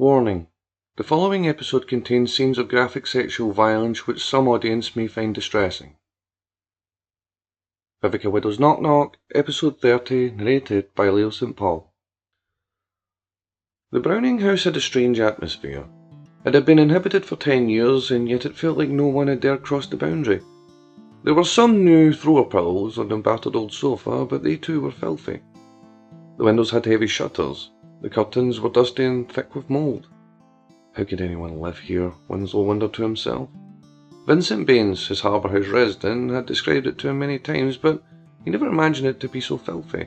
Warning: The following episode contains scenes of graphic sexual violence which some audience may find distressing. Vivika Widow's Knock Knock, Episode 30, narrated by Leo St. Paul. The Browning house had a strange atmosphere. It had been inhabited for ten years, and yet it felt like no one had dared cross the boundary. There were some new thrower pillows on the battered old sofa, but they too were filthy. The windows had heavy shutters, the curtains were dusty and thick with mould. How could anyone live here? Winslow wondered to himself. Vincent Baines, his Harbour House resident, had described it to him many times, but he never imagined it to be so filthy.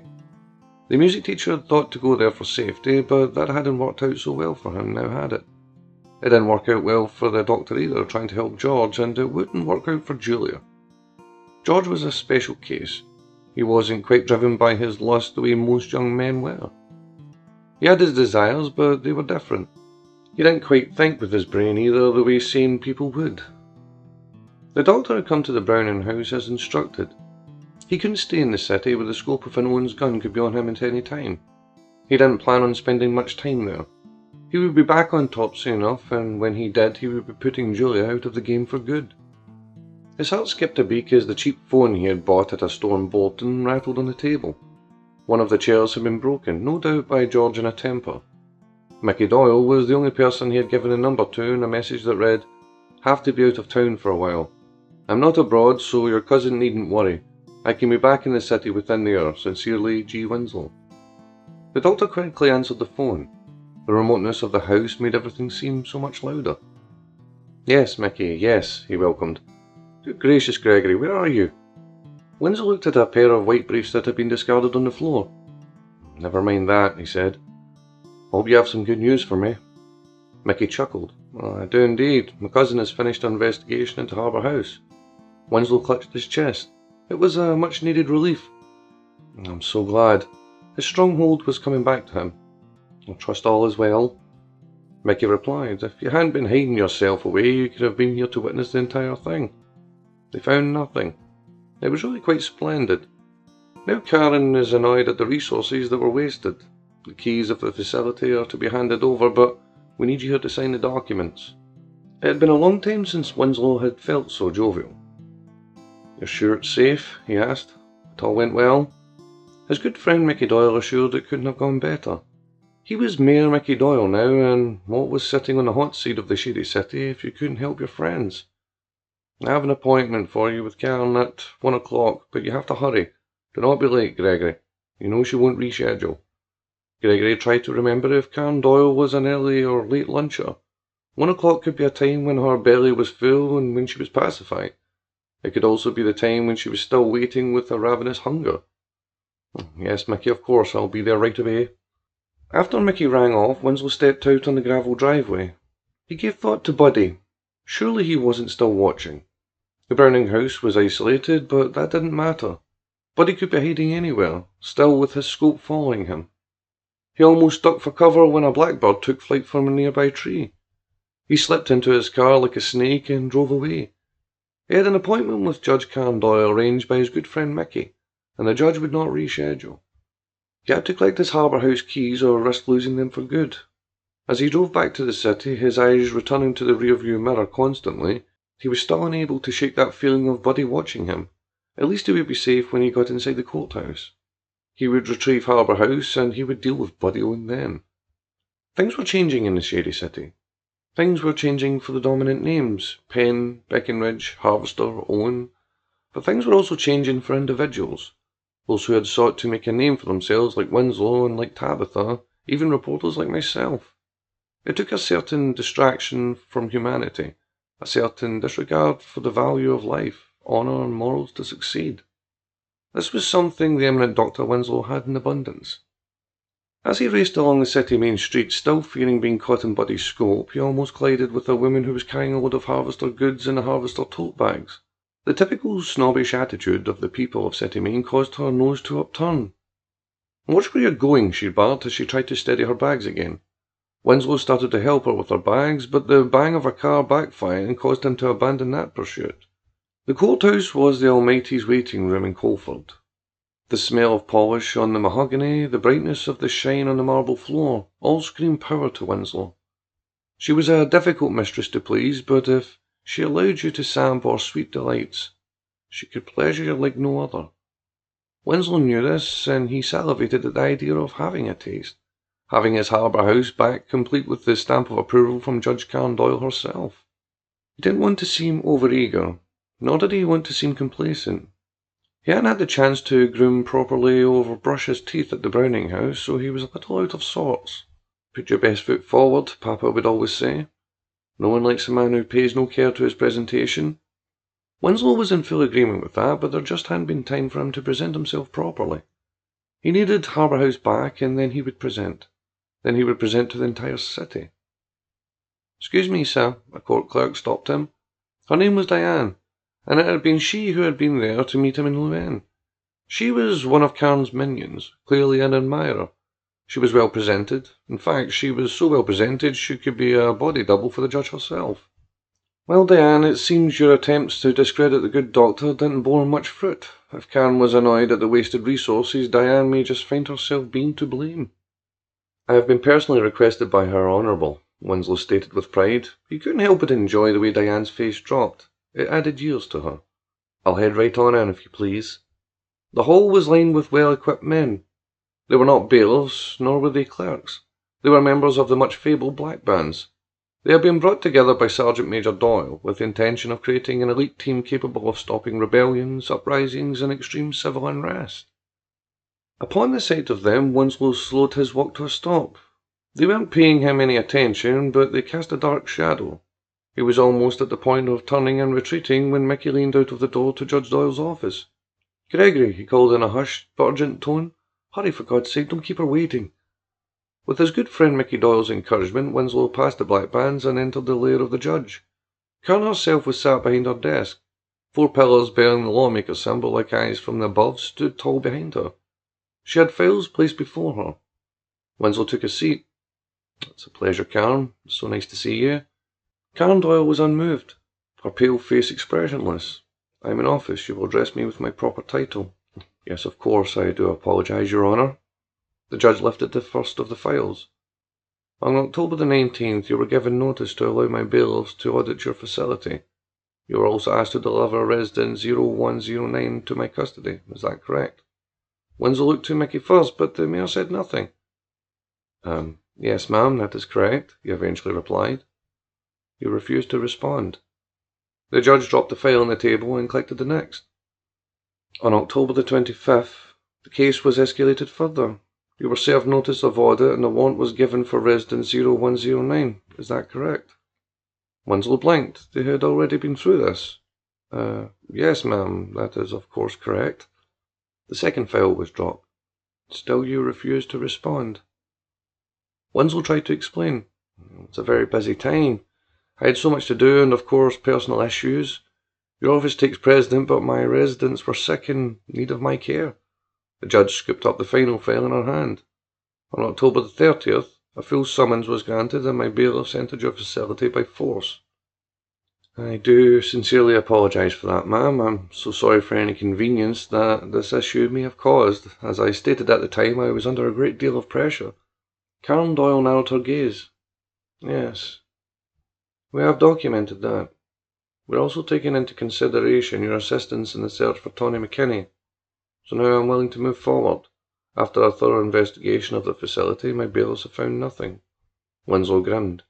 The music teacher had thought to go there for safety, but that hadn't worked out so well for him, now had it? It didn't work out well for the doctor either, trying to help George, and it wouldn't work out for Julia. George was a special case. He wasn't quite driven by his lust the way most young men were. He had his desires, but they were different. He didn't quite think with his brain either the way sane people would. The doctor had come to the Browning house as instructed. He couldn't stay in the city where the scope of anyone's gun could be on him at any time. He didn't plan on spending much time there. He would be back on top soon enough, and when he did, he would be putting Julia out of the game for good. His heart skipped a beat as the cheap phone he had bought at a store in Bolton rattled on the table. One of the chairs had been broken, no doubt by George in a temper. Mickey Doyle was the only person he had given a number to and a message that read, Have to be out of town for a while. I'm not abroad, so your cousin needn't worry. I can be back in the city within the hour. Sincerely, G. Winslow. The doctor quickly answered the phone. The remoteness of the house made everything seem so much louder. Yes, Mickey, yes, he welcomed. Good gracious, Gregory, where are you? Winslow looked at a pair of white briefs that had been discarded on the floor. Never mind that, he said. Hope you have some good news for me. Mickey chuckled. Oh, I do indeed. My cousin has finished an investigation into Harbour House. Winslow clutched his chest. It was a much needed relief. I'm so glad. His stronghold was coming back to him. I trust all is well. Mickey replied, If you hadn't been hiding yourself away, you could have been here to witness the entire thing. They found nothing. It was really quite splendid. Now Karen is annoyed at the resources that were wasted. The keys of the facility are to be handed over, but we need you here to sign the documents. It had been a long time since Winslow had felt so jovial. You're sure it's safe? he asked. It all went well? His good friend Mickey Doyle assured it couldn't have gone better. He was Mayor Mickey Doyle now, and what was sitting on the hot seat of the shady city if you couldn't help your friends? I have an appointment for you with Karen at one o'clock, but you have to hurry. Do not be late, Gregory. You know she won't reschedule. Gregory tried to remember if Karen Doyle was an early or late luncher. One o'clock could be a time when her belly was full and when she was pacified. It could also be the time when she was still waiting with a ravenous hunger. Hmm, yes, Mickey, of course, I'll be there right away. After Mickey rang off, Winslow stepped out on the gravel driveway. He gave thought to Buddy. Surely he wasn't still watching. The Browning house was isolated, but that didn't matter. Buddy could be hiding anywhere, still with his scope following him. He almost ducked for cover when a blackbird took flight from a nearby tree. He slipped into his car like a snake and drove away. He had an appointment with Judge Doyle arranged by his good friend Mickey, and the judge would not reschedule. He had to collect his Harbour House keys or risk losing them for good. As he drove back to the city, his eyes returning to the rearview mirror constantly, he was still unable to shake that feeling of Buddy watching him. At least he would be safe when he got inside the courthouse. He would retrieve Harbour House and he would deal with Buddy and them. Things were changing in the Shady City. Things were changing for the dominant names Penn, Breckenridge, Harvester, Owen. But things were also changing for individuals. Those who had sought to make a name for themselves, like Winslow and like Tabitha, even reporters like myself. It took a certain distraction from humanity a certain disregard for the value of life, honour, and morals to succeed. This was something the eminent Dr. Winslow had in abundance. As he raced along the city main street, still fearing being caught in Buddy's scope, he almost collided with a woman who was carrying a load of Harvester goods in the Harvester tote bags. The typical snobbish attitude of the people of City Main caused her nose to upturn. Watch where you're going, she barked as she tried to steady her bags again. Winslow started to help her with her bags, but the bang of her car backfired and caused him to abandon that pursuit. The courthouse was the Almighty's waiting room in Coldford. The smell of polish on the mahogany, the brightness of the shine on the marble floor, all screamed power to Winslow. She was a difficult mistress to please, but if she allowed you to sample her sweet delights, she could pleasure you like no other. Winslow knew this, and he salivated at the idea of having a taste, having his harbour house back complete with the stamp of approval from Judge Karen Doyle herself. He didn't want to seem overeager, nor did he want to seem complacent. He hadn't had the chance to groom properly or brush his teeth at the Browning house, so he was a little out of sorts. Put your best foot forward, Papa would always say. No one likes a man who pays no care to his presentation. Winslow was in full agreement with that, but there just hadn't been time for him to present himself properly. He needed Harbour House back, and then he would present. Then he would present to the entire city. Excuse me, sir, a court clerk stopped him. Her name was Diane, and it had been she who had been there to meet him in Luen. She was one of Karen's minions, clearly an admirer. She was well presented. In fact, she was so well presented she could be a body double for the judge herself. Well, Diane, it seems your attempts to discredit the good doctor didn't bore much fruit. If Karen was annoyed at the wasted resources, Diane may just find herself being to blame. I have been personally requested by her Honourable, Winslow stated with pride. He couldn't help but enjoy the way Diane's face dropped. It added years to her. I'll head right on in, if you please. The hall was lined with well-equipped men. They were not bailiffs, nor were they clerks. They were members of the much fabled Black Bands, they had been brought together by Sergeant Major Doyle with the intention of creating an elite team capable of stopping rebellions, uprisings, and extreme civil unrest. Upon the sight of them, Winslow slowed his walk to a stop. They weren't paying him any attention, but they cast a dark shadow. He was almost at the point of turning and retreating when Mickey leaned out of the door to Judge Doyle's office. Gregory, he called in a hushed, but urgent tone, hurry for God's sake, don't keep her waiting. With his good friend Mickey Doyle's encouragement, Winslow passed the black bands and entered the lair of the judge. Karen herself was sat behind her desk. Four pillars bearing the lawmaker's symbol like eyes from above stood tall behind her. She had files placed before her. Winslow took a seat. It's a pleasure, Karen. So nice to see you. Karen Doyle was unmoved, her pale face expressionless. I am in office. You will address me with my proper title. Yes, of course, I do apologize, Your Honor. The judge lifted the first of the files. On October the 19th, you were given notice to allow my bailiffs to audit your facility. You were also asked to deliver resident 0109 to my custody. Is that correct? Winslow looked to Mickey first, but the mayor said nothing. Um, yes, ma'am, that is correct, he eventually replied. He refused to respond. The judge dropped the file on the table and collected the next. On October the 25th, the case was escalated further. You were served notice of order and a warrant was given for resident 0109. Is that correct? Winslow blinked. They had already been through this. Uh, yes, ma'am, that is of course correct. The second file was dropped. Still you refuse to respond. Winslow tried to explain. It's a very busy time. I had so much to do and of course personal issues. Your office takes precedent, but my residents were sick and need of my care. The judge scooped up the final file in her hand. On October the 30th, a full summons was granted and my bailiffs entered your facility by force. I do sincerely apologise for that, ma'am. I'm so sorry for any inconvenience that this issue may have caused. As I stated at the time, I was under a great deal of pressure. Karen Doyle narrowed her gaze. Yes, we have documented that. We're also taking into consideration your assistance in the search for Tony McKinney. So now I'm willing to move forward. After a thorough investigation of the facility, my bailiffs have found nothing. Winslow grinned.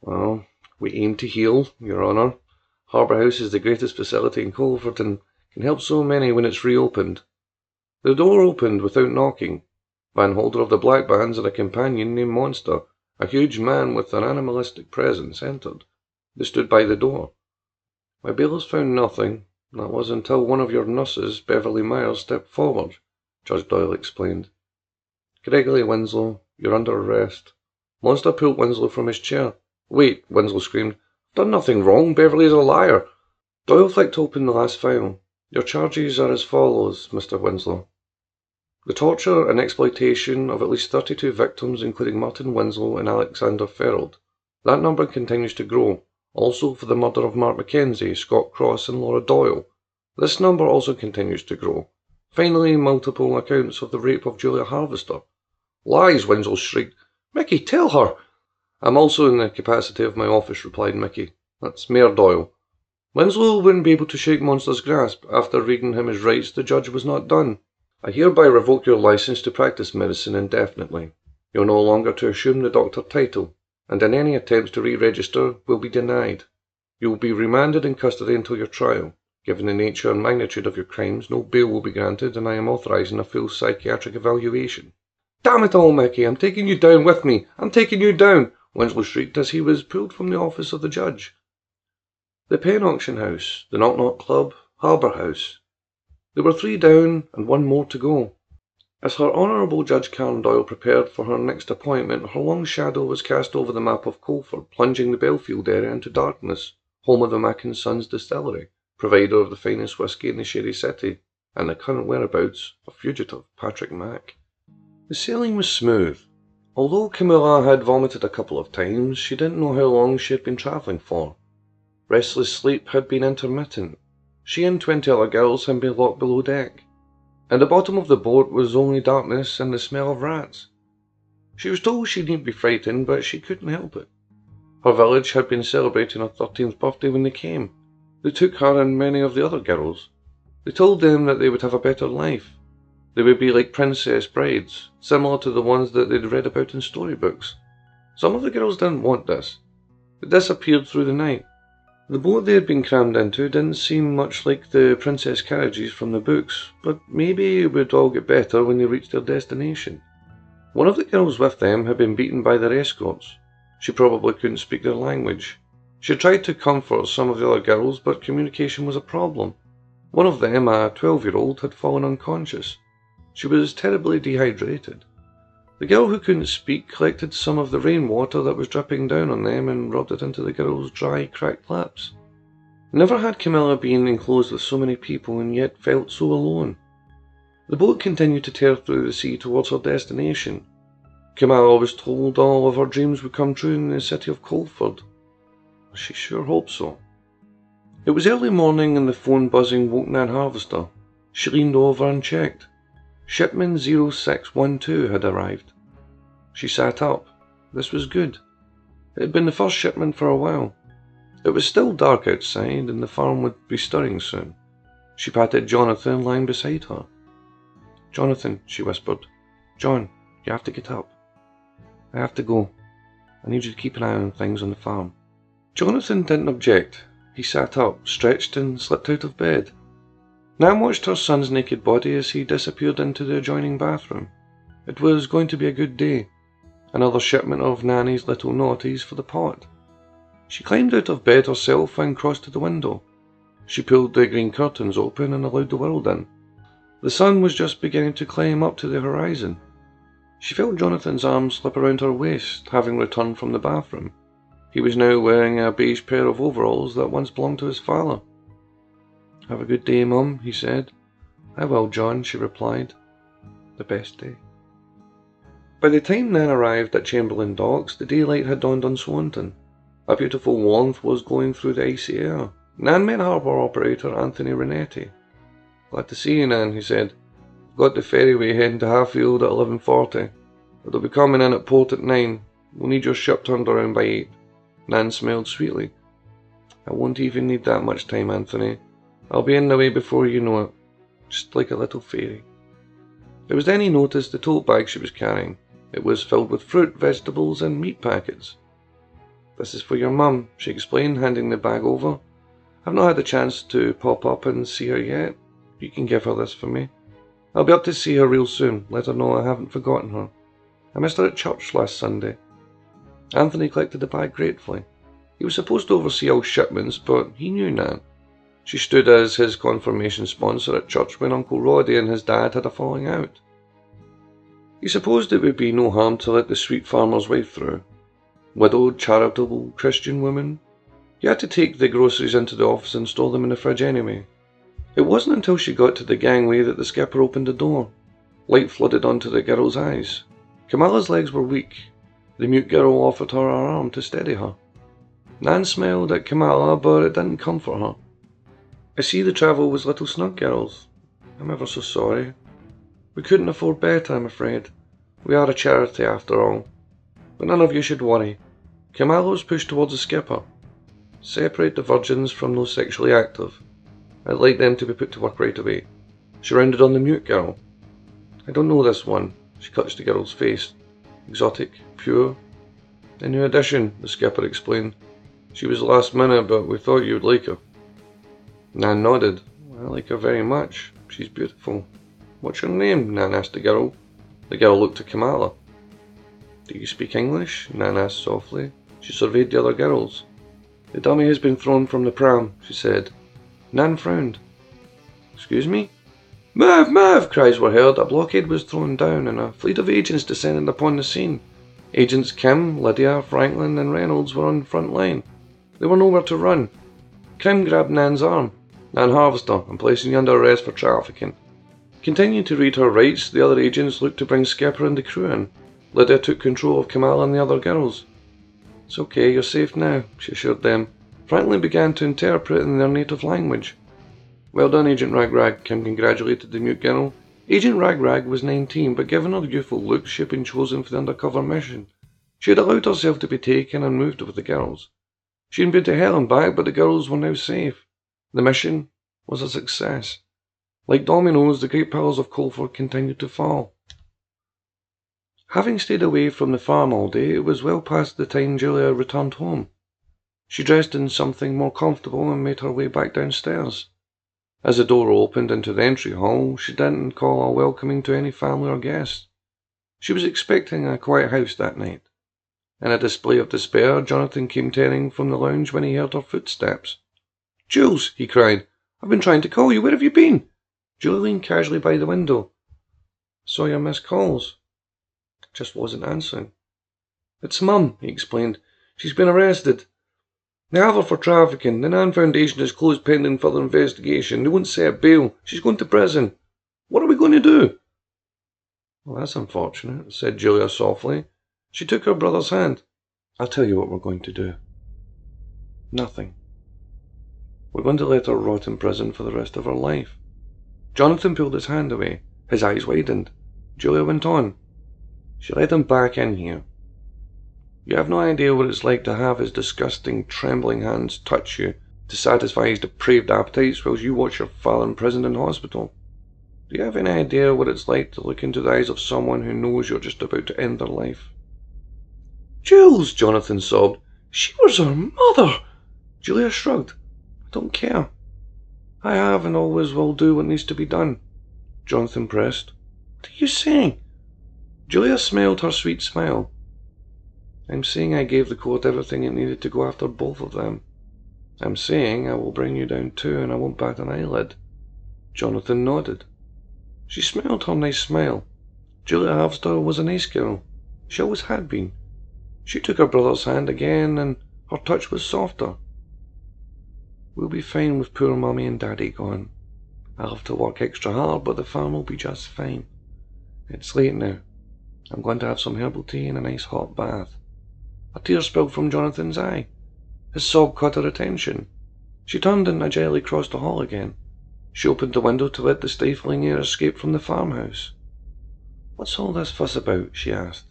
Well, we aim to heal, Your Honour. Harbour House is the greatest facility in Coldford and can help so many when it's reopened. The door opened without knocking. Van Holder of the Black Bands and a companion named Monster, a huge man with an animalistic presence, entered. They stood by the door. My bailiffs found nothing, that was until one of your nurses, Beverly Myers, stepped forward, Judge Doyle explained. Gregory Winslow, you're under arrest. Monster pulled Winslow from his chair. Wait, Winslow screamed. Done nothing wrong. Beverly's a liar. Doyle flicked open the last file. Your charges are as follows, Mr. Winslow. The torture and exploitation of at least 32 victims, including Martin Winslow and Alexander Ferold. That number continues to grow also for the murder of Mark Mackenzie, Scott Cross, and Laura Doyle. This number also continues to grow. Finally, multiple accounts of the rape of Julia Harvester. Lies, Winslow shrieked. Mickey, tell her! I'm also in the capacity of my office, replied Mickey. That's Mayor Doyle. Winslow wouldn't be able to shake Monster's grasp. After reading him his rights, the judge was not done. I hereby revoke your license to practice medicine indefinitely. You're no longer to assume the doctor title, and in any attempts to re-register will be denied. You will be remanded in custody until your trial. Given the nature and magnitude of your crimes, no bail will be granted, and I am authorizing a full psychiatric evaluation. Damn it all, Mickey, I'm taking you down with me. I'm taking you down. Winslow shrieked as he was pulled from the office of the judge. The Penn Auction House, the Knock Knock Club, Harbour House. There were three down and one more to go. As her Honourable Judge Karen Doyle prepared for her next appointment, her long shadow was cast over the map of Coldford, plunging the Belfield area into darkness, home of the Mac Sons distillery, provider of the finest whisky in the Shady City, and the current whereabouts of fugitive Patrick Mac. The sailing was smooth, Although Camilla had vomited a couple of times, she didn't know how long she had been travelling for. Restless sleep had been intermittent. She and twenty other girls had been locked below deck. and the bottom of the boat was only darkness and the smell of rats. She was told she needn't be frightened, but she couldn't help it. Her village had been celebrating her thirteenth birthday when they came. They took her and many of the other girls. They told them that they would have a better life, they would be like princess brides, similar to the ones that they'd read about in storybooks. Some of the girls didn't want this. They disappeared through the night. The boat they had been crammed into didn't seem much like the princess carriages from the books, but maybe it would all get better when they reached their destination. One of the girls with them had been beaten by their escorts. She probably couldn't speak their language. She tried to comfort some of the other girls, but communication was a problem. One of them, a 12 year old, had fallen unconscious. She was terribly dehydrated. The girl who couldn't speak collected some of the rainwater that was dripping down on them and rubbed it into the girl's dry, cracked lips. Never had Camilla been enclosed with so many people and yet felt so alone. The boat continued to tear through the sea towards her destination. Camilla was told all of her dreams would come true in the city of Coldford. She sure hoped so. It was early morning and the phone buzzing woke Nan Harvester. She leaned over and checked. Shipment 0612 had arrived. She sat up. This was good. It had been the first shipment for a while. It was still dark outside, and the farm would be stirring soon. She patted Jonathan lying beside her. Jonathan, she whispered. John, you have to get up. I have to go. I need you to keep an eye on things on the farm. Jonathan didn't object. He sat up, stretched, and slipped out of bed. Nan watched her son's naked body as he disappeared into the adjoining bathroom. It was going to be a good day. Another shipment of Nanny's little naughties for the pot. She climbed out of bed herself and crossed to the window. She pulled the green curtains open and allowed the world in. The sun was just beginning to climb up to the horizon. She felt Jonathan's arm slip around her waist, having returned from the bathroom. He was now wearing a beige pair of overalls that once belonged to his father. Have a good day, Mum, he said. I will, John, she replied. The best day. By the time Nan arrived at Chamberlain Docks, the daylight had dawned on Swanton. A beautiful warmth was going through the icy air. Nan met harbour operator Anthony Renetti. Glad to see you, Nan, he said. Got the ferryway heading to Harfield at 11.40. It'll be coming in at port at 9. We'll need your ship turned around by 8. Nan smiled sweetly. I won't even need that much time, Anthony. I'll be in the way before you know it, just like a little fairy. It was then he noticed the tote bag she was carrying. It was filled with fruit, vegetables, and meat packets. This is for your mum, she explained, handing the bag over. I've not had a chance to pop up and see her yet. You can give her this for me. I'll be up to see her real soon. Let her know I haven't forgotten her. I missed her at church last Sunday. Anthony collected the bag gratefully. He was supposed to oversee all shipments, but he knew Nan. She stood as his confirmation sponsor at church when Uncle Roddy and his dad had a falling out. He supposed it would be no harm to let the sweet farmer's wife through. Widowed, charitable, Christian woman. He had to take the groceries into the office and store them in the fridge anyway. It wasn't until she got to the gangway that the skipper opened the door. Light flooded onto the girl's eyes. Camilla's legs were weak. The mute girl offered her her arm to steady her. Nan smiled at Camilla, but it didn't comfort her. I see the travel was little snug, girls. I'm ever so sorry. We couldn't afford better, I'm afraid. We are a charity after all. But none of you should worry. Kamala was pushed towards the skipper. Separate the virgins from those sexually active. I'd like them to be put to work right away. She rounded on the mute girl. I don't know this one. She touched the girl's face. Exotic, pure. A new addition, the skipper explained. She was last minute, but we thought you'd like her. Nan nodded. I like her very much. She's beautiful. What's your name? Nan asked the girl. The girl looked at Kamala. Do you speak English? Nan asked softly. She surveyed the other girls. The dummy has been thrown from the pram, she said. Nan frowned. Excuse me? Move, move! cries were heard. A blockade was thrown down, and a fleet of agents descended upon the scene. Agents Kim, Lydia, Franklin, and Reynolds were on front line. They were nowhere to run. Kim grabbed Nan's arm. Nan Harvester, and placing you under arrest for trafficking. Continuing to read her rights, the other agents looked to bring Skipper and the crew in. Lydia took control of Kamala and the other girls. It's okay, you're safe now, she assured them. Franklin began to interpret in their native language. Well done, Agent Rag Rag, Kim congratulated the mute girl. Agent Rag Rag was 19, but given her youthful looks, she had been chosen for the undercover mission. She had allowed herself to be taken and moved with the girls. She had been to hell and back, but the girls were now safe. The mission was a success. Like dominoes, the great pillars of Coldford continued to fall. Having stayed away from the farm all day, it was well past the time Julia returned home. She dressed in something more comfortable and made her way back downstairs. As the door opened into the entry hall, she didn't call a welcoming to any family or guests. She was expecting a quiet house that night. In a display of despair, Jonathan came tearing from the lounge when he heard her footsteps. Jules, he cried, I've been trying to call you. Where have you been? Julie leaned casually by the window. Saw your missed calls. Just wasn't answering. It's Mum, he explained. She's been arrested. They have her for trafficking. The Nan Foundation is closed pending further investigation. They won't set bail. She's going to prison. What are we going to do? Well, that's unfortunate, said Julia softly. She took her brother's hand. I'll tell you what we're going to do. Nothing. We're going to let her rot in prison for the rest of her life. Jonathan pulled his hand away. His eyes widened. Julia went on. She led him back in here. You have no idea what it's like to have his disgusting, trembling hands touch you to satisfy his depraved appetites whilst you watch your father imprisoned in hospital. Do you have any idea what it's like to look into the eyes of someone who knows you're just about to end their life? Jules, Jonathan sobbed. She was her mother. Julia shrugged. I don't care. I have and always will do what needs to be done. Jonathan pressed. What are you saying? Julia smiled her sweet smile. I'm saying I gave the court everything it needed to go after both of them. I'm saying I will bring you down too and I won't bat an eyelid. Jonathan nodded. She smiled her nice smile. Julia Harvester was a nice girl. She always had been. She took her brother's hand again, and her touch was softer. We'll be fine with poor mummy and daddy gone. I'll have to work extra hard, but the farm will be just fine. It's late now. I'm going to have some herbal tea and a nice hot bath. A tear spilled from Jonathan's eye. His sob caught her attention. She turned and agilely crossed the hall again. She opened the window to let the stifling air escape from the farmhouse. What's all this fuss about? she asked.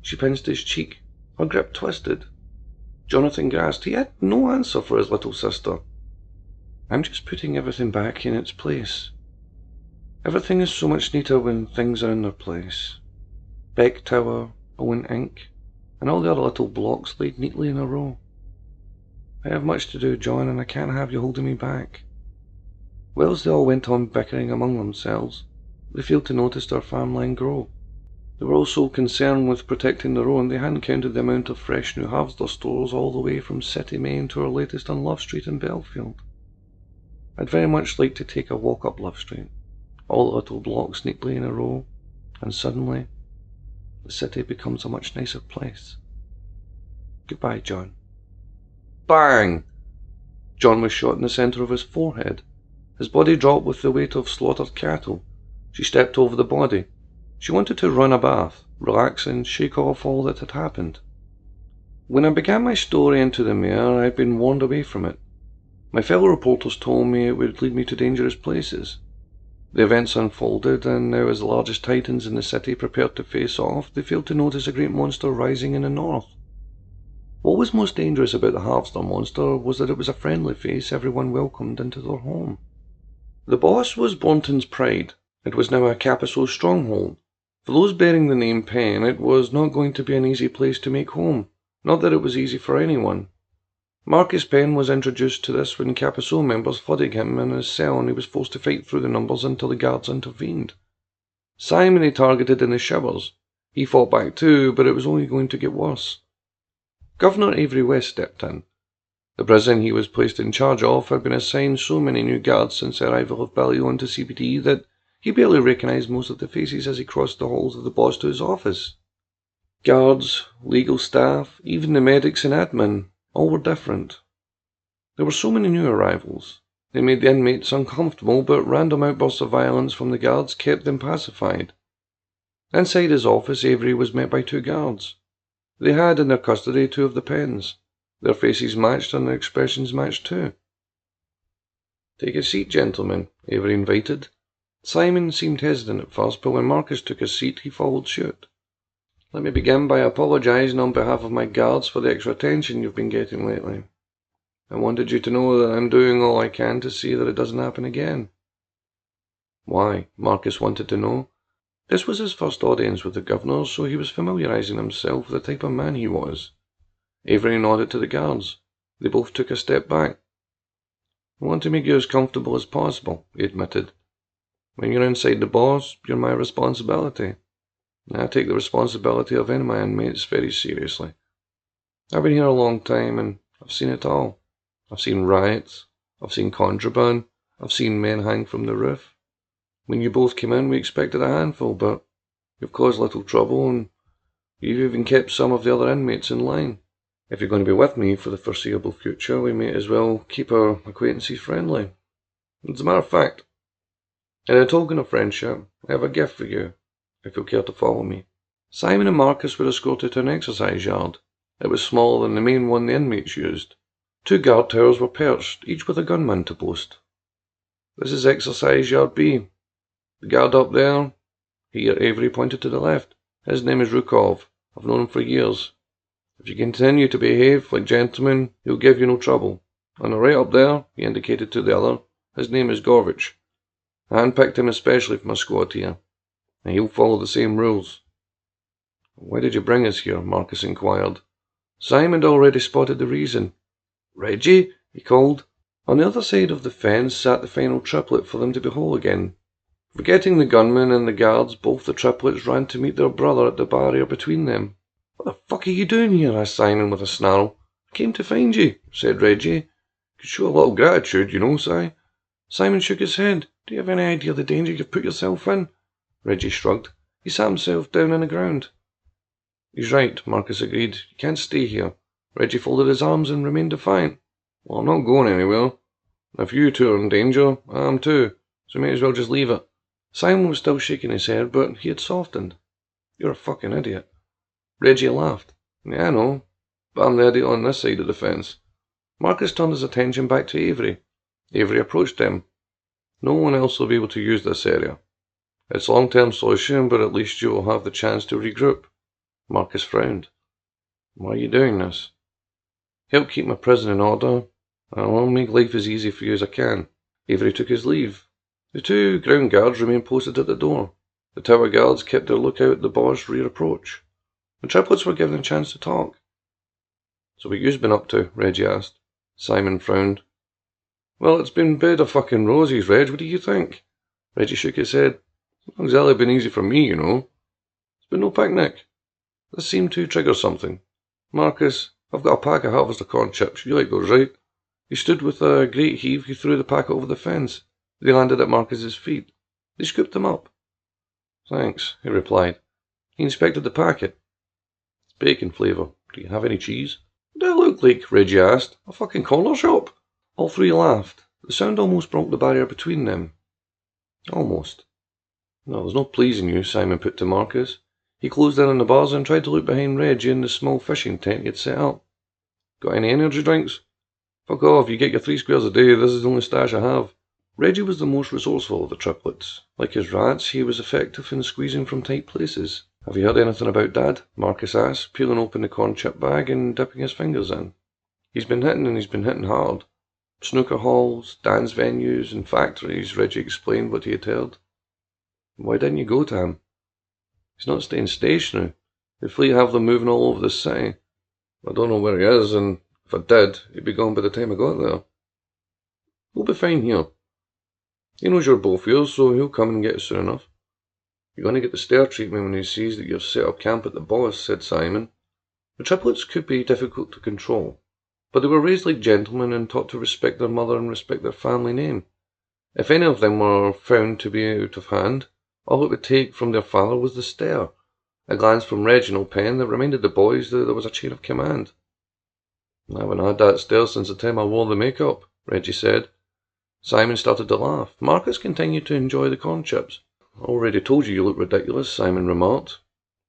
She pinched his cheek. Her grip twisted. Jonathan gasped. He had no answer for his little sister. I'm just putting everything back in its place. Everything is so much neater when things are in their place. Beck Tower, Owen Ink, and all the other little blocks laid neatly in a row. I have much to do, John, and I can't have you holding me back. Whilst they all went on bickering among themselves, they failed to notice their farmland grow. They were all so concerned with protecting their own they hadn't counted the amount of fresh new Harvester stores all the way from City Main to our latest on Love Street in Belfield. I'd very much like to take a walk up Love Street, all the little blocks neatly in a row, and suddenly the city becomes a much nicer place. Goodbye, John. Bang! John was shot in the centre of his forehead. His body dropped with the weight of slaughtered cattle. She stepped over the body. She wanted to run a bath, relax, and shake off all that had happened. When I began my story into the Mirror, I had been warned away from it. My fellow reporters told me it would lead me to dangerous places. The events unfolded, and now as the largest titans in the city prepared to face off, they failed to notice a great monster rising in the north. What was most dangerous about the Harvester monster was that it was a friendly face everyone welcomed into their home. The boss was Bourneton's pride. It was now a Capital stronghold. For those bearing the name Penn, it was not going to be an easy place to make home. Not that it was easy for anyone. Marcus Penn was introduced to this when Capital members flooded him in his cell and he was forced to fight through the numbers until the guards intervened. Simon he targeted in the showers. He fought back too, but it was only going to get worse. Governor Avery West stepped in. The prison he was placed in charge of had been assigned so many new guards since the arrival of Billy onto CPD that he barely recognized most of the faces as he crossed the halls of the boss to his office. Guards, legal staff, even the medics and admin, all were different. There were so many new arrivals. They made the inmates uncomfortable, but random outbursts of violence from the guards kept them pacified. Inside his office, Avery was met by two guards. They had in their custody two of the pens. Their faces matched and their expressions matched too. Take a seat, gentlemen, Avery invited. Simon seemed hesitant at first, but when Marcus took his seat, he followed suit. Let me begin by apologising on behalf of my guards for the extra attention you've been getting lately. I wanted you to know that I'm doing all I can to see that it doesn't happen again. Why? Marcus wanted to know. This was his first audience with the governor, so he was familiarising himself with the type of man he was. Avery nodded to the guards. They both took a step back. I want to make you as comfortable as possible, he admitted. When you're inside the boss, you're my responsibility. I take the responsibility of any of my inmates very seriously. I've been here a long time and I've seen it all. I've seen riots, I've seen contraband, I've seen men hang from the roof. When you both came in, we expected a handful, but you've caused little trouble and you've even kept some of the other inmates in line. If you're going to be with me for the foreseeable future, we may as well keep our acquaintances friendly. As a matter of fact, in a token of friendship, I have a gift for you if you'll care to follow me. Simon and Marcus were escorted to an exercise yard. It was smaller than the main one the inmates used. Two guard towers were perched, each with a gunman to post. This is exercise yard B. The guard up there, here Avery pointed to the left. His name is Rukov. I've known him for years. If you continue to behave like gentlemen, he'll give you no trouble. And right up there, he indicated to the other, his name is Gorvich. I handpicked him especially for my squad here and he'll follow the same rules. Why did you bring us here? Marcus inquired. Simon had already spotted the reason. Reggie, he called. On the other side of the fence sat the final triplet for them to be whole again. Forgetting the gunmen and the guards, both the triplets ran to meet their brother at the barrier between them. What the fuck are you doing here? asked Simon with a snarl. I came to find you, said Reggie. Could show a little gratitude, you know, Si. Simon shook his head. Do you have any idea the danger you've put yourself in? Reggie shrugged. He sat himself down on the ground. He's right, Marcus agreed. You can't stay here. Reggie folded his arms and remained defiant. Well, I'm not going anywhere. If you two are in danger, I am too, so may as well just leave it. Simon was still shaking his head, but he had softened. You're a fucking idiot. Reggie laughed. Yeah, I know, but I'm the idiot on this side of the fence. Marcus turned his attention back to Avery. Avery approached him. No one else will be able to use this area. It's a long-term solution, but at least you will have the chance to regroup. Marcus frowned. Why are you doing this? Help keep my prison in order. I'll make life as easy for you as I can. Avery took his leave. The two ground guards remained posted at the door. The tower guards kept their lookout at the boss' rear approach. The triplets were given a chance to talk. So what you've been up to? Reggie asked. Simon frowned. Well, it's been bed of fucking roses, Reg. What do you think? Reggie shook his head. Not exactly been easy for me, you know. It's been no picnic. This seemed to trigger something. Marcus, I've got a pack of harvester corn chips. You like those, right? He stood with a great heave. He threw the packet over the fence. They landed at Marcus's feet. They scooped them up. Thanks, he replied. He inspected the packet. It's bacon flavour. Do you have any cheese? What do I look like? Reggie asked. A fucking corner shop? All three laughed. The sound almost broke the barrier between them. Almost. No, there's no pleasing you, Simon put to Marcus. He closed in on the bars and tried to look behind Reggie in the small fishing tent he had set up. Got any energy drinks? Fuck off, you get your three squares a day, this is the only stash I have. Reggie was the most resourceful of the triplets. Like his rats, he was effective in squeezing from tight places. Have you heard anything about Dad? Marcus asked, peeling open the corn chip bag and dipping his fingers in. He's been hitting and he's been hitting hard. Snooker halls, dance venues, and factories, Reggie explained what he had heard. Why didn't you go to him? He's not staying stationary. The fleet have them moving all over the city. I don't know where he is, and if I did, he'd be gone by the time I got there. We'll be fine here. He knows you're both here, so he'll come and get us soon enough. You're going to get the stare treatment when he sees that you've set up camp at the boss, said Simon. The triplets could be difficult to control, but they were raised like gentlemen and taught to respect their mother and respect their family name. If any of them were found to be out of hand, all it would take from their father was the stare, a glance from Reginald Penn that reminded the boys that there was a chain of command. I haven't had that stare since the time I wore the makeup, Reggie said. Simon started to laugh. Marcus continued to enjoy the corn chips. I already told you you look ridiculous, Simon remarked.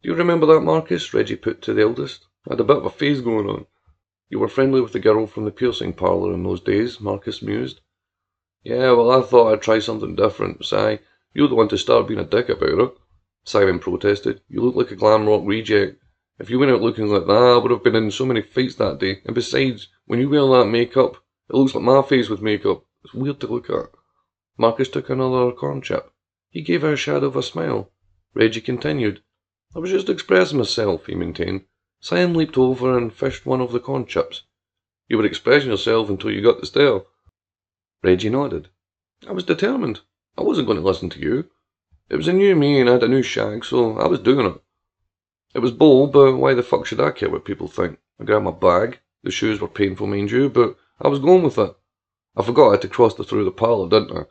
Do you remember that, Marcus? Reggie put to the eldest. I had a bit of a phase going on. You were friendly with the girl from the piercing parlour in those days, Marcus mused. Yeah, well, I thought I'd try something different. Si, you're the one to start being a dick about her. Simon protested. You look like a glam rock reject. If you went out looking like that, I would have been in so many fights that day. And besides, when you wear that makeup, it looks like my face with makeup. It's weird to look at. Marcus took another corn chip. He gave her a shadow of a smile. Reggie continued. I was just expressing myself, he maintained. Sam leaped over and fished one of the corn chips. You were expressing yourself until you got the stare. Reggie nodded. I was determined. I wasn't going to listen to you. It was a new me and I had a new shag, so I was doing it. It was bold, but why the fuck should I care what people think? I grabbed my bag. The shoes were painful, mind you, but I was going with it. I forgot I had to cross the through the parlour, didn't I?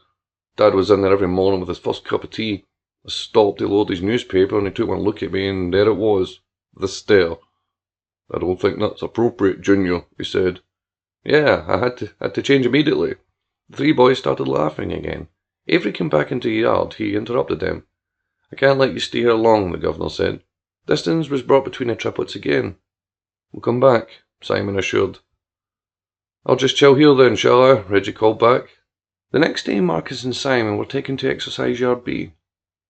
Dad was in there every morning with his first cup of tea. I stopped to load his newspaper and he took one look at me and there it was. The stare. I don't think that's appropriate, Junior, he said. Yeah, I had to, had to change immediately. The three boys started laughing again. Avery came back into the yard. He interrupted them. I can't let you stay here long, the governor said. Distance was brought between the triplets again. We'll come back, Simon assured. I'll just chill here then, shall I? Reggie called back. The next day Marcus and Simon were taken to exercise yard B.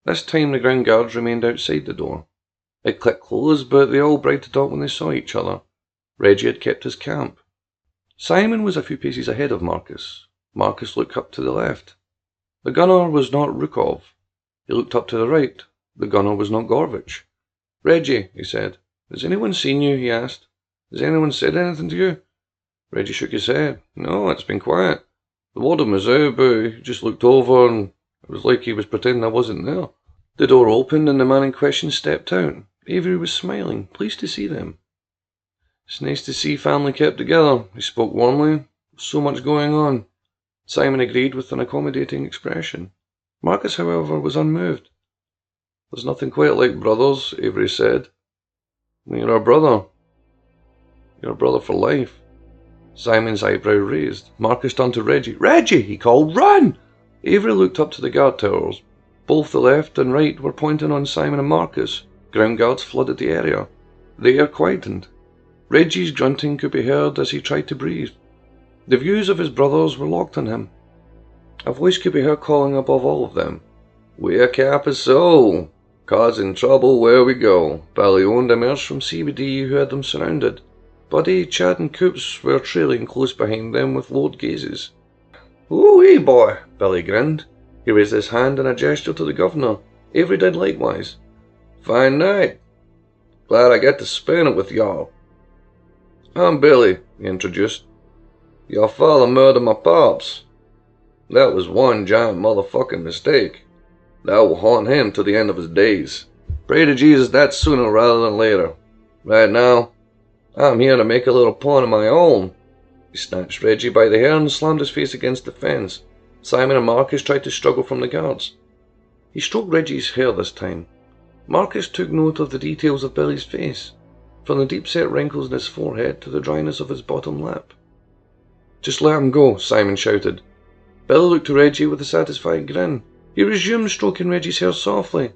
This time the ground guards remained outside the door. It clicked closed, but they all brightened up when they saw each other. Reggie had kept his camp. Simon was a few paces ahead of Marcus. Marcus looked up to the left. The gunner was not Rukov. He looked up to the right. The gunner was not Gorvich. Reggie, he said. Has anyone seen you? he asked. Has anyone said anything to you? Reggie shook his head. No, it's been quiet. The warden was out, but he just looked over and it was like he was pretending I wasn't there. The door opened and the man in question stepped out. Avery was smiling, pleased to see them. It's nice to see family kept together, he spoke warmly. So much going on. Simon agreed with an accommodating expression. Marcus, however, was unmoved. There's nothing quite like brothers, Avery said. You're our brother. You're a brother for life. Simon's eyebrow raised. Marcus turned to Reggie. Reggie, he called, run! Avery looked up to the guard towers. Both the left and right were pointing on Simon and Marcus. Ground guards flooded the area. The air quietened. Reggie's grunting could be heard as he tried to breathe. The views of his brothers were locked on him. A voice could be heard calling above all of them. We're Capasol, causing trouble where we go. Ballyoned emerged from CPD who had them surrounded. Buddy, Chad, and Coops were trailing close behind them with lowered gazes. Ooh, boy, Billy grinned. He raised his hand in a gesture to the governor. Avery did likewise. Fine night. Glad I get to spend it with y'all. I'm Billy, he introduced. Your father murdered my pops. That was one giant motherfucking mistake. That will haunt him to the end of his days. Pray to Jesus that sooner rather than later. Right now, I'm here to make a little pawn of my own. He snatched Reggie by the hair and slammed his face against the fence. Simon and Marcus tried to struggle from the guards. He stroked Reggie's hair this time. Marcus took note of the details of Billy's face, from the deep-set wrinkles in his forehead to the dryness of his bottom lip. Just let him go, Simon shouted. Billy looked to Reggie with a satisfied grin. He resumed stroking Reggie's hair softly.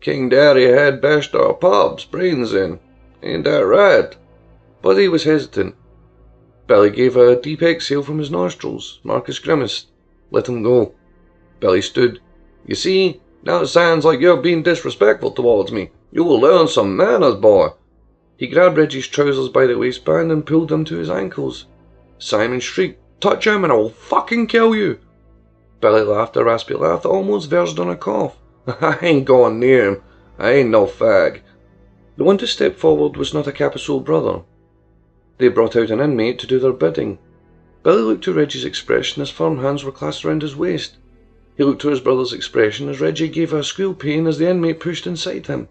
King Daddy had bashed our pop's brains in. Ain't that right? But he was hesitant. Billy gave a deep exhale from his nostrils. Marcus grimaced. Let him go. Billy stood. You see, now it sounds like you're being disrespectful towards me. You will learn some manners, boy. He grabbed Reggie's trousers by the waistband and pulled them to his ankles. Simon shrieked, Touch him and I will fucking kill you. Billy laughed a raspy laugh that almost verged on a cough. I ain't going near him. I ain't no fag. The one to step forward was not a Caposul brother. They brought out an inmate to do their bidding. Billy looked to Reggie's expression as firm hands were clasped round his waist. He looked to his brother's expression as Reggie gave a squeal pain as the inmate pushed inside him.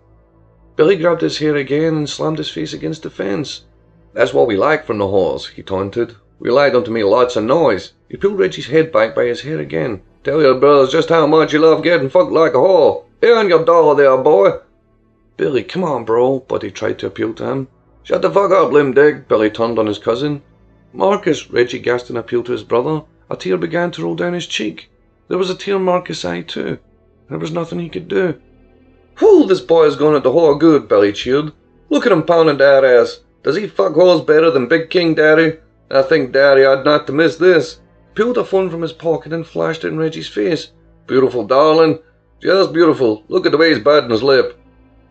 Billy grabbed his hair again and slammed his face against the fence. That's what we like from the whores, he taunted. We like them to make lots of noise. He pulled Reggie's head back by his hair again. Tell your brothers just how much you love getting fucked like a whore. Earn your dollar there, boy. Billy, come on, bro, Buddy tried to appeal to him. Shut the fuck up, Lim Dig, Billy turned on his cousin. Marcus, Reggie gasped an appeal to his brother. A tear began to roll down his cheek. There was a tear in Marcus' eye, too. There was nothing he could do. Whew, this boy is going into whore good, Billy cheered. Look at him pounding that ass. Does he fuck holes better than Big King Daddy? I think Daddy ought not to miss this. Pulled a phone from his pocket and flashed it in Reggie's face. Beautiful, darling. Just beautiful. Look at the way he's biting his lip.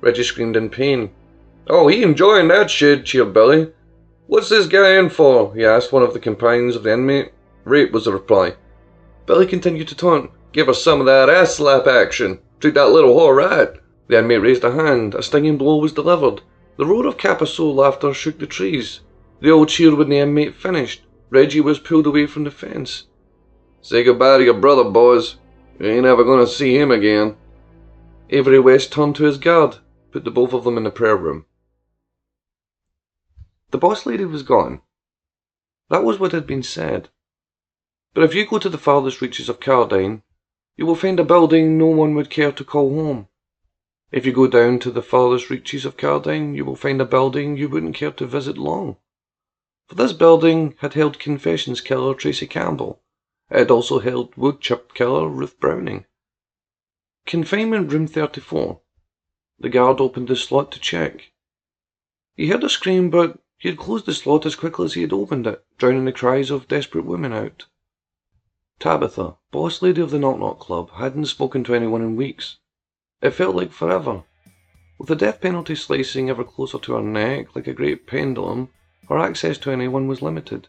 Reggie screamed in pain. Oh, he enjoying that shit, cheered Billy. What's this guy in for? he asked one of the companions of the inmate. Rape was the reply. Billy continued to taunt. Give her some of that ass slap action. Treat that little whore right. The inmate raised a hand. A stinging blow was delivered. The roar of Caposul laughter shook the trees. They all cheered when the inmate finished. Reggie was pulled away from the fence. Say goodbye to your brother, boys. You ain't ever going to see him again. Avery West turned to his guard, put the both of them in the prayer room. The boss lady was gone. That was what had been said. But if you go to the farthest reaches of Cardine, you will find a building no one would care to call home. If you go down to the farthest reaches of Cardine, you will find a building you wouldn't care to visit long. For this building had held confessions killer Tracy Campbell. It had also held woodchip killer Ruth Browning. Confinement room 34. The guard opened the slot to check. He heard a scream, but he had closed the slot as quickly as he had opened it, drowning the cries of desperate women out. Tabitha, boss lady of the Knock Knock Club, hadn't spoken to anyone in weeks. It felt like forever. With the death penalty slicing ever closer to her neck like a great pendulum, her access to anyone was limited.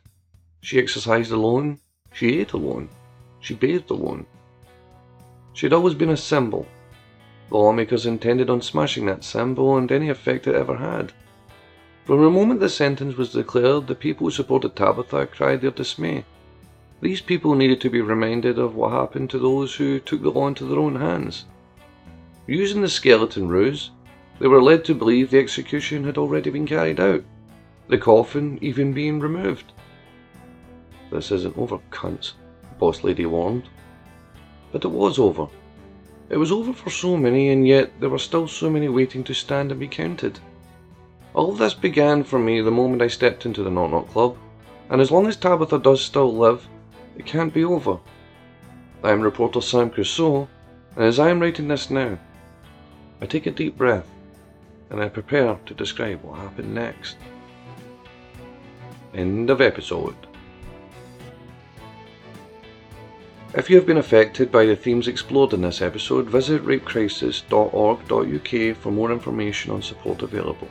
She exercised alone, she ate alone, she bathed alone. She had always been a symbol. The lawmakers intended on smashing that symbol and any effect it ever had. From the moment the sentence was declared, the people who supported Tabitha cried their dismay. These people needed to be reminded of what happened to those who took the law into their own hands. Using the skeleton ruse, they were led to believe the execution had already been carried out, the coffin even being removed. This isn't over, cunts, Boss Lady warned. But it was over. It was over for so many, and yet there were still so many waiting to stand and be counted. All of this began for me the moment I stepped into the Knock Knock Club, and as long as Tabitha does still live, it can't be over. I am reporter Sam Crusoe, and as I am writing this now, I take a deep breath and I prepare to describe what happened next. End of episode. If you have been affected by the themes explored in this episode, visit rapecrisis.org.uk for more information on support available.